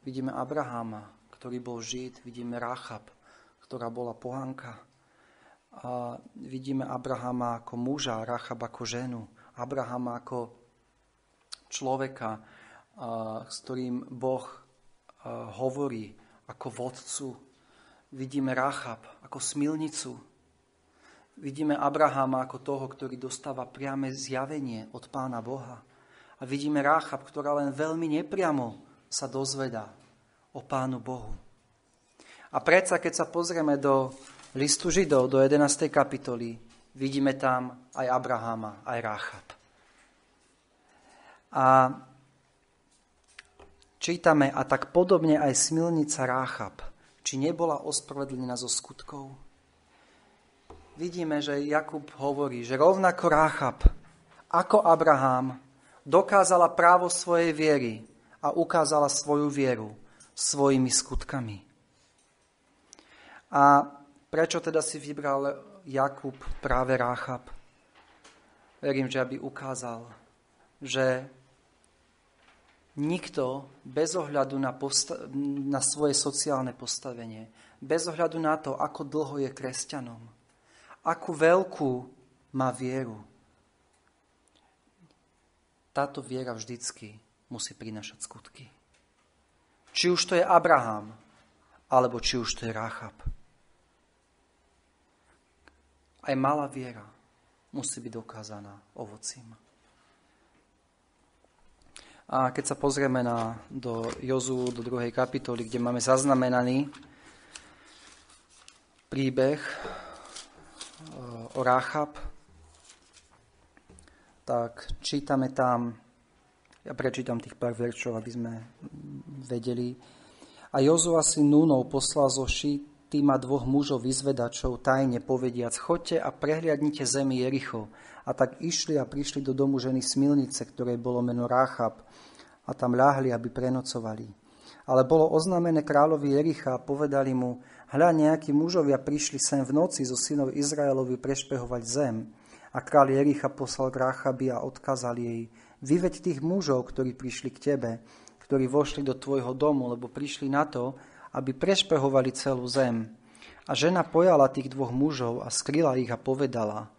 Vidíme Abrahama, ktorý bol Žid, vidíme Ráchab, ktorá bola pohanka. A vidíme Abrahama ako muža, Rachab ako ženu, Abrahama ako človeka, s ktorým Boh hovorí ako vodcu. Vidíme Rachab ako smilnicu. Vidíme Abrahama ako toho, ktorý dostáva priame zjavenie od Pána Boha. A vidíme Rachab, ktorá len veľmi nepriamo sa dozvedá o Pánu Bohu. A predsa, keď sa pozrieme do listu Židov do 11. kapitoly vidíme tam aj Abrahama, aj Ráchab. A čítame, a tak podobne aj smilnica Ráchab, či nebola ospravedlnená zo skutkov. Vidíme, že Jakub hovorí, že rovnako Ráchab, ako Abraham, dokázala právo svojej viery a ukázala svoju vieru svojimi skutkami. A Prečo teda si vybral Jakub práve Ráchab? Verím, že aby ukázal, že nikto bez ohľadu na, posta- na svoje sociálne postavenie, bez ohľadu na to, ako dlho je kresťanom, akú veľkú má vieru, táto viera vždycky musí prinašať skutky. Či už to je Abraham, alebo či už to je Ráchab. Aj malá viera musí byť dokázaná ovocím. A keď sa pozrieme na, do Jozu, do druhej kapitoly, kde máme zaznamenaný príbeh e, o Ráchab, tak čítame tam, ja prečítam tých pár verčov, aby sme vedeli. A Jozua si Núnov poslal zo Šít tým a dvoch mužov vyzvedačov tajne povediac, chodte a prehliadnite zemi Jericho. A tak išli a prišli do domu ženy Smilnice, ktorej bolo meno Ráchab, a tam ľahli, aby prenocovali. Ale bolo oznámené kráľovi Jericha a povedali mu, hľa nejakí mužovia prišli sem v noci zo synov Izraelovi prešpehovať zem. A kráľ Jericha poslal k Ráchabi a odkázal jej, vyveď tých mužov, ktorí prišli k tebe, ktorí vošli do tvojho domu, lebo prišli na to, aby prešpehovali celú zem. A žena pojala tých dvoch mužov a skryla ich a povedala,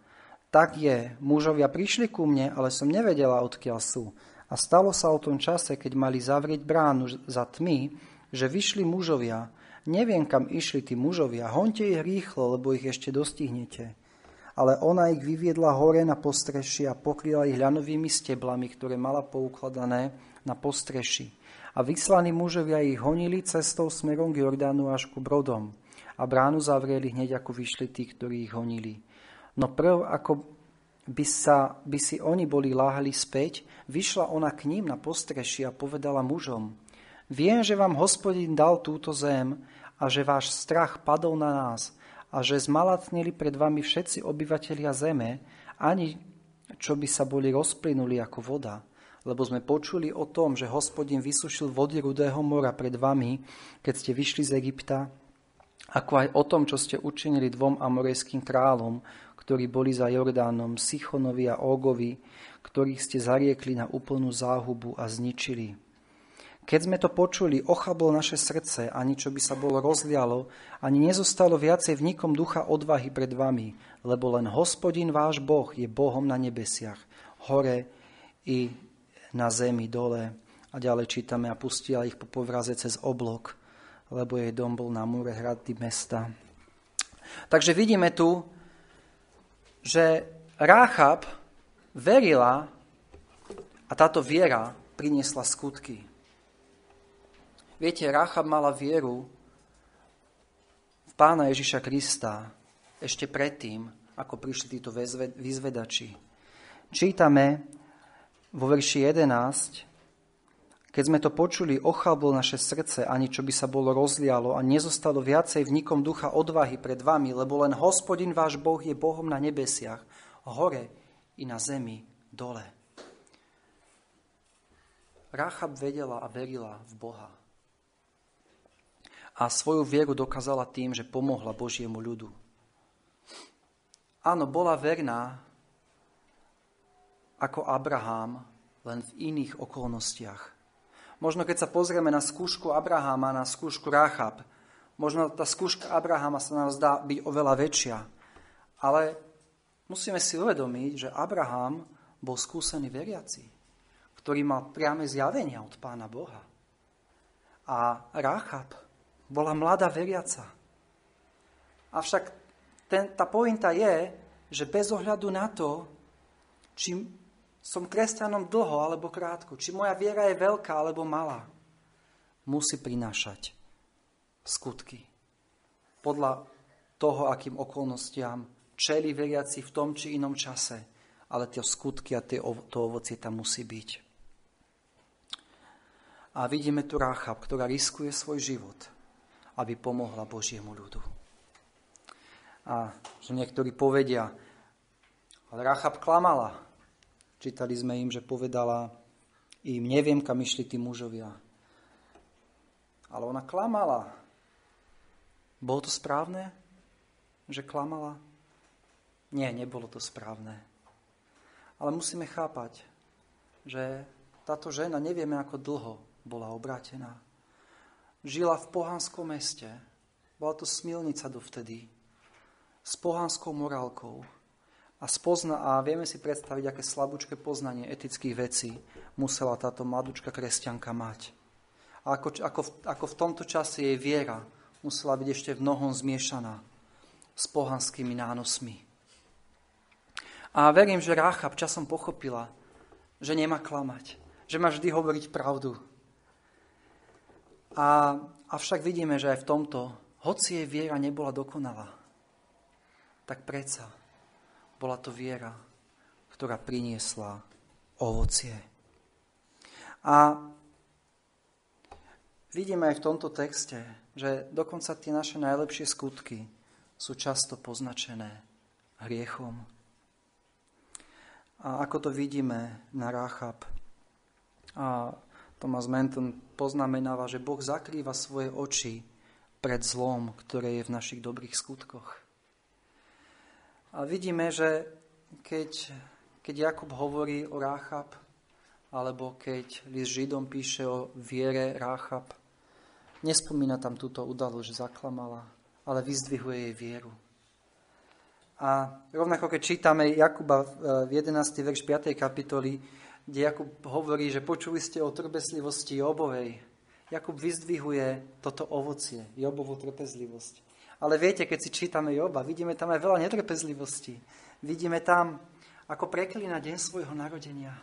tak je, mužovia prišli ku mne, ale som nevedela, odkiaľ sú. A stalo sa o tom čase, keď mali zavrieť bránu za tmy, že vyšli mužovia. Neviem, kam išli tí mužovia, honte ich rýchlo, lebo ich ešte dostihnete. Ale ona ich vyviedla hore na postrešie a pokryla ich ľanovými steblami, ktoré mala poukladané na postreši. A vyslaní mužovia ich honili cestou smerom k Jordánu až ku brodom. A bránu zavreli hneď, ako vyšli tí, ktorí ich honili. No prv, ako by, sa, by si oni boli láhali späť, vyšla ona k ním na postreši a povedala mužom, viem, že vám hospodin dal túto zem a že váš strach padol na nás a že zmalatnili pred vami všetci obyvatelia zeme, ani čo by sa boli rozplynuli ako voda lebo sme počuli o tom, že hospodin vysušil vody Rudého mora pred vami, keď ste vyšli z Egypta, ako aj o tom, čo ste učinili dvom amorejským kráľom, ktorí boli za Jordánom, Sichonovi a Ógovi, ktorých ste zariekli na úplnú záhubu a zničili. Keď sme to počuli, ochablo naše srdce, ani čo by sa bolo rozlialo, ani nezostalo viacej v nikom ducha odvahy pred vami, lebo len hospodin váš Boh je Bohom na nebesiach, hore i na zemi dole. A ďalej čítame a pustila ich po povraze cez oblok, lebo jej dom bol na múre hrady mesta. Takže vidíme tu, že Ráchab verila a táto viera priniesla skutky. Viete, Ráchab mala vieru v pána Ježiša Krista ešte predtým, ako prišli títo vyzvedači. Čítame, vo verši 11, keď sme to počuli, ochablo naše srdce, ani čo by sa bolo rozlialo a nezostalo viacej v nikom ducha odvahy pred vami, lebo len hospodin váš Boh je Bohom na nebesiach, hore i na zemi, dole. Ráchab vedela a verila v Boha. A svoju vieru dokázala tým, že pomohla Božiemu ľudu. Áno, bola verná ako Abraham, len v iných okolnostiach. Možno keď sa pozrieme na skúšku Abrahama, na skúšku Ráchab, možno tá skúška Abrahama sa nám zdá byť oveľa väčšia. Ale musíme si uvedomiť, že Abraham bol skúsený veriaci, ktorý mal priame zjavenia od pána Boha. A Ráchab bola mladá veriaca. Avšak ten, tá pointa je, že bez ohľadu na to, či som kresťanom dlho alebo krátko, či moja viera je veľká alebo malá, musí prinášať skutky. Podľa toho, akým okolnostiam čeli veriaci v tom či inom čase, ale tie skutky a tie, to ovocie tam musí byť. A vidíme tu Ráchab, ktorá riskuje svoj život, aby pomohla Božiemu ľudu. A že niektorí povedia, ale Ráchab klamala, Čítali sme im, že povedala im, neviem, kam išli tí mužovia. Ale ona klamala. Bolo to správne, že klamala? Nie, nebolo to správne. Ale musíme chápať, že táto žena, nevieme ako dlho, bola obrátená. Žila v pohanskom meste. Bola to smilnica dovtedy. S pohanskou morálkou a, spozna, a vieme si predstaviť, aké slabúčke poznanie etických vecí musela táto mladúčka kresťanka mať. A ako, ako, ako v tomto čase jej viera musela byť ešte v mnohom zmiešaná s pohanskými nánosmi. A verím, že Ráchab časom pochopila, že nemá klamať, že má vždy hovoriť pravdu. A, avšak vidíme, že aj v tomto, hoci jej viera nebola dokonalá, tak predsa bola to viera, ktorá priniesla ovocie. A vidíme aj v tomto texte, že dokonca tie naše najlepšie skutky sú často poznačené hriechom. A ako to vidíme na Ráchab. A Thomas Menton poznamenáva, že Boh zakrýva svoje oči pred zlom, ktoré je v našich dobrých skutkoch. A vidíme, že keď, keď Jakub hovorí o Ráchab, alebo keď list Židom píše o viere Ráchab, nespomína tam túto udalosť, že zaklamala, ale vyzdvihuje jej vieru. A rovnako keď čítame Jakuba v 11. verš 5. kapitoly, kde Jakub hovorí, že počuli ste o trpezlivosti Jobovej, Jakub vyzdvihuje toto ovocie, Jobovú trpezlivosť. Ale viete, keď si čítame Joba, vidíme tam aj veľa netrpezlivosti. Vidíme tam, ako preklína deň svojho narodenia.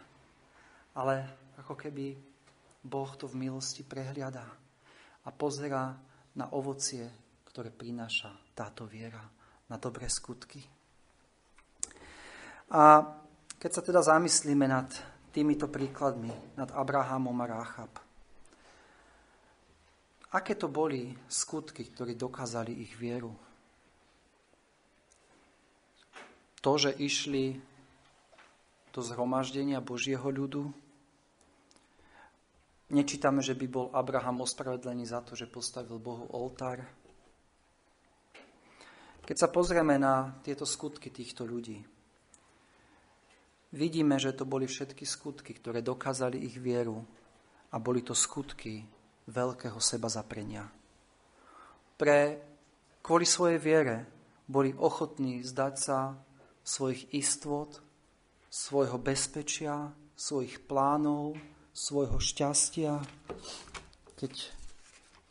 Ale ako keby Boh to v milosti prehliada a pozerá na ovocie, ktoré prináša táto viera, na dobré skutky. A keď sa teda zamyslíme nad týmito príkladmi, nad Abrahamom a Ráchab, aké to boli skutky, ktorí dokázali ich vieru? To, že išli do zhromaždenia Božieho ľudu, Nečítame, že by bol Abraham ospravedlený za to, že postavil Bohu oltár. Keď sa pozrieme na tieto skutky týchto ľudí, vidíme, že to boli všetky skutky, ktoré dokázali ich vieru a boli to skutky veľkého seba zaprenia. Pre, kvôli svojej viere boli ochotní zdať sa svojich istôt, svojho bezpečia, svojich plánov, svojho šťastia, keď,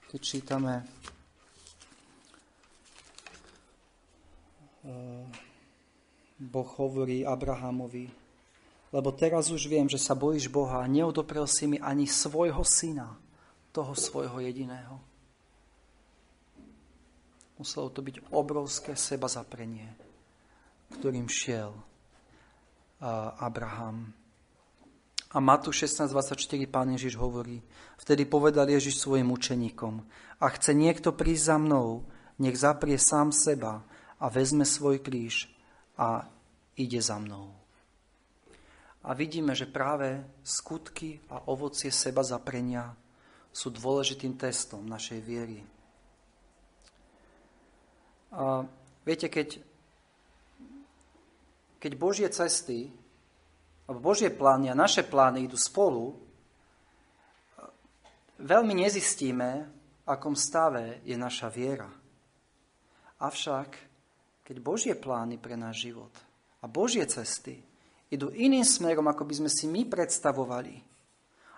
keď čítame eh, Boh hovorí Abrahamovi, lebo teraz už viem, že sa bojíš Boha a neodoprel si mi ani svojho syna, toho svojho jediného. Muselo to byť obrovské seba zaprenie, ktorým šiel Abraham. A Matu 16.24 pán Ježiš hovorí, vtedy povedal Ježiš svojim učeníkom, a chce niekto prísť za mnou, nech zaprie sám seba a vezme svoj kríž a ide za mnou. A vidíme, že práve skutky a ovocie seba zaprenia sú dôležitým testom našej viery. A viete, keď, keď Božie cesty alebo Božie plány a naše plány idú spolu, veľmi nezistíme, v akom stave je naša viera. Avšak, keď Božie plány pre náš život a Božie cesty idú iným smerom, ako by sme si my predstavovali,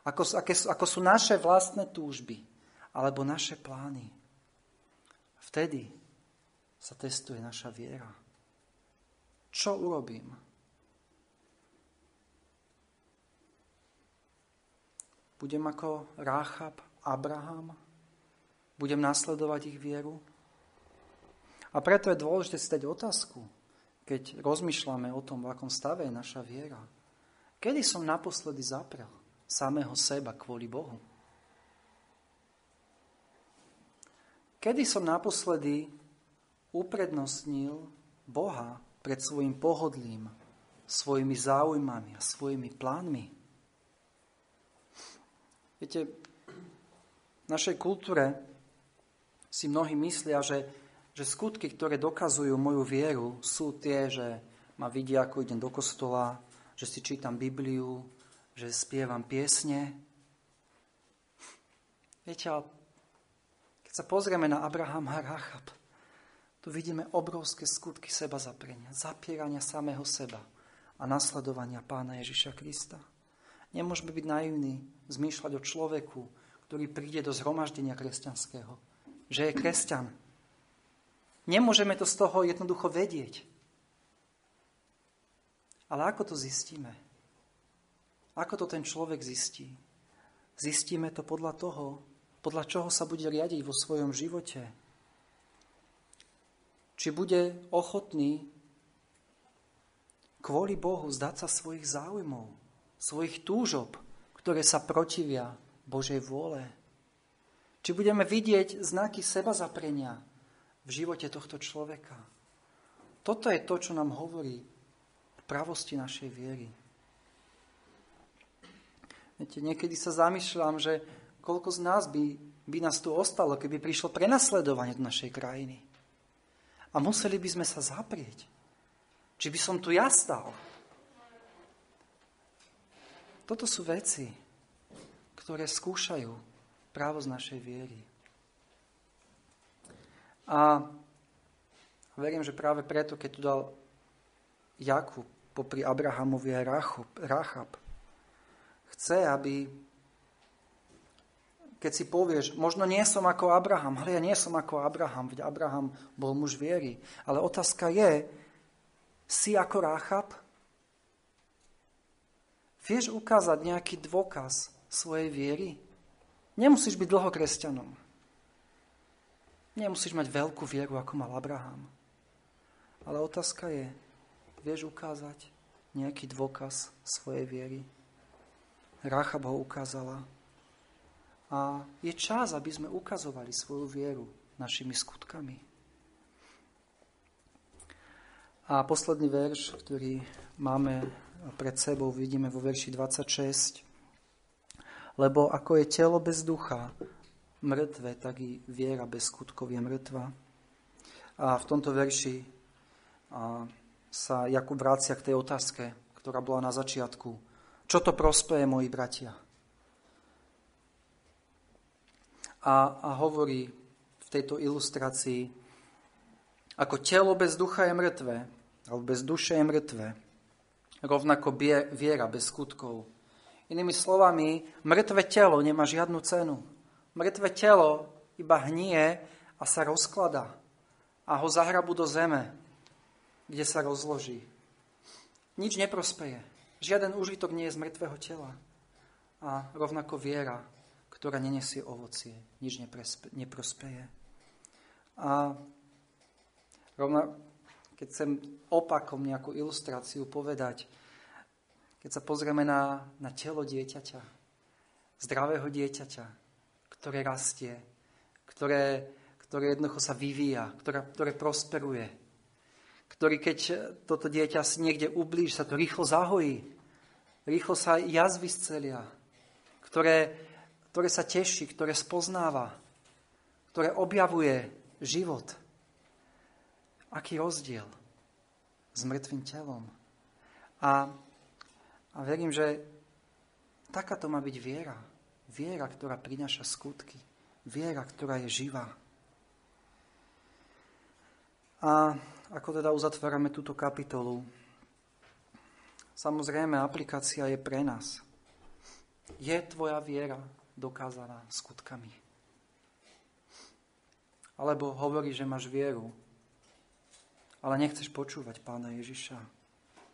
ako, aké, ako sú naše vlastné túžby alebo naše plány, vtedy sa testuje naša viera. Čo urobím? Budem ako Ráchab, Abraham? Budem nasledovať ich vieru? A preto je dôležité si dať otázku, keď rozmýšľame o tom, v akom stave je naša viera. Kedy som naposledy zaprel samého seba kvôli Bohu? Kedy som naposledy uprednostnil Boha pred svojim pohodlím, svojimi záujmami a svojimi plánmi? Viete, v našej kultúre si mnohí myslia, že, že skutky, ktoré dokazujú moju vieru, sú tie, že ma vidia, ako idem do kostola, že si čítam Bibliu, že spievam piesne. Viete, ale keď sa pozrieme na Abrahama Rachab, tu vidíme obrovské skutky seba zaprenia, zapierania samého seba a nasledovania pána Ježiša Krista. Nemôžeme byť naivní, zmýšľať o človeku, ktorý príde do zhromaždenia kresťanského, že je kresťan. Nemôžeme to z toho jednoducho vedieť. Ale ako to zistíme? Ako to ten človek zistí? Zistíme to podľa toho, podľa čoho sa bude riadiť vo svojom živote. Či bude ochotný kvôli Bohu zdať sa svojich záujmov svojich túžob, ktoré sa protivia Božej vôle? Či budeme vidieť znaky seba zaprenia v živote tohto človeka? Toto je to, čo nám hovorí o pravosti našej viery. Viete, niekedy sa zamýšľam, že koľko z nás by, by nás tu ostalo, keby prišlo prenasledovanie do našej krajiny. A museli by sme sa zaprieť. Či by som tu ja stal? Toto sú veci, ktoré skúšajú právo z našej viery. A verím, že práve preto, keď tu dal Jakub popri Abrahamovi aj Rachab, chce, aby keď si povieš, možno nie som ako Abraham, ale ja nie som ako Abraham, veď Abraham bol muž viery. Ale otázka je, si ako Ráchab? Vieš ukázať nejaký dôkaz svojej viery? Nemusíš byť dlho kresťanom. Nemusíš mať veľkú vieru, ako mal Abraham. Ale otázka je, vieš ukázať nejaký dôkaz svojej viery? Ráchab ho ukázala. A je čas, aby sme ukazovali svoju vieru našimi skutkami. A posledný verš, ktorý máme pred sebou, vidíme vo verši 26. Lebo ako je telo bez ducha mŕtve, tak i viera bez skutkov je mŕtva. A v tomto verši sa Jakub vrácia k tej otázke, ktorá bola na začiatku. Čo to prospeje, moji bratia? A, a hovorí v tejto ilustrácii, ako telo bez ducha je mŕtve, alebo bez duše je mŕtve, rovnako bie, viera bez skutkov. Inými slovami, mŕtve telo nemá žiadnu cenu. Mŕtve telo iba hnie a sa rozklada a ho zahrabu do zeme, kde sa rozloží. Nič neprospeje. Žiaden úžitok nie je z mŕtvého tela. A rovnako viera, ktorá nenesie ovocie, nič neprospeje. A rovna, keď chcem opakom nejakú ilustráciu povedať, keď sa pozrieme na, na telo dieťaťa, zdravého dieťaťa, ktoré rastie, ktoré, ktoré jednoducho sa vyvíja, ktoré, ktoré prosperuje, ktorý keď toto dieťa si niekde ublíž, sa to rýchlo zahojí, rýchlo sa jazvy scelia, ktoré, ktoré sa teší, ktoré spoznáva, ktoré objavuje život – Aký rozdiel s mŕtvým telom. A, a verím, že takáto má byť viera. Viera, ktorá prináša skutky. Viera, ktorá je živá. A ako teda uzatvárame túto kapitolu? Samozrejme, aplikácia je pre nás. Je tvoja viera dokázaná skutkami? Alebo hovorí, že máš vieru, ale nechceš počúvať pána Ježiša.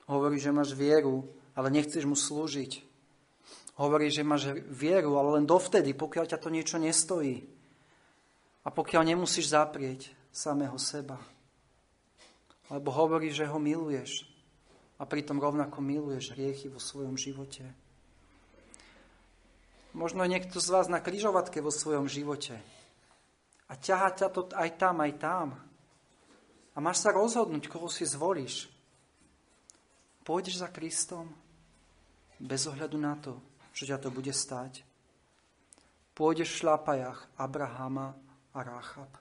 Hovorí, že máš vieru, ale nechceš mu slúžiť. Hovorí, že máš vieru, ale len dovtedy, pokiaľ ťa to niečo nestojí. A pokiaľ nemusíš zaprieť samého seba. Lebo hovorí, že ho miluješ. A pritom rovnako miluješ hriechy vo svojom živote. Možno niekto z vás na kryžovatke vo svojom živote. A ťaha ťa to aj tam, aj tam. A máš sa rozhodnúť, koho si zvolíš. Pôjdeš za Kristom bez ohľadu na to, že ťa to bude stať. Pôjdeš v šlápajach Abrahama a Ráchab.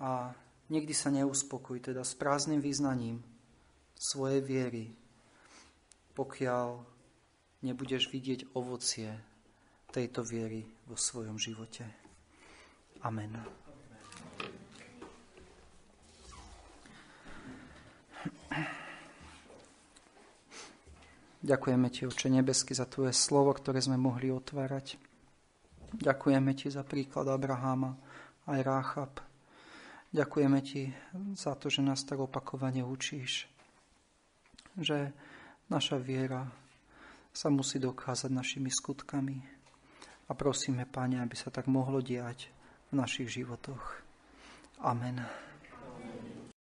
A nikdy sa neuspokoj teda s prázdnym význaním svojej viery, pokiaľ nebudeš vidieť ovocie tejto viery vo svojom živote. Amen. Ďakujeme Ti, Oče nebesky, za Tvoje slovo, ktoré sme mohli otvárať. Ďakujeme Ti za príklad Abraháma aj Ráchab. Ďakujeme Ti za to, že nás tak opakovane učíš. Že naša viera sa musí dokázať našimi skutkami. A prosíme, Pane, aby sa tak mohlo diať v našich životoch. Amen.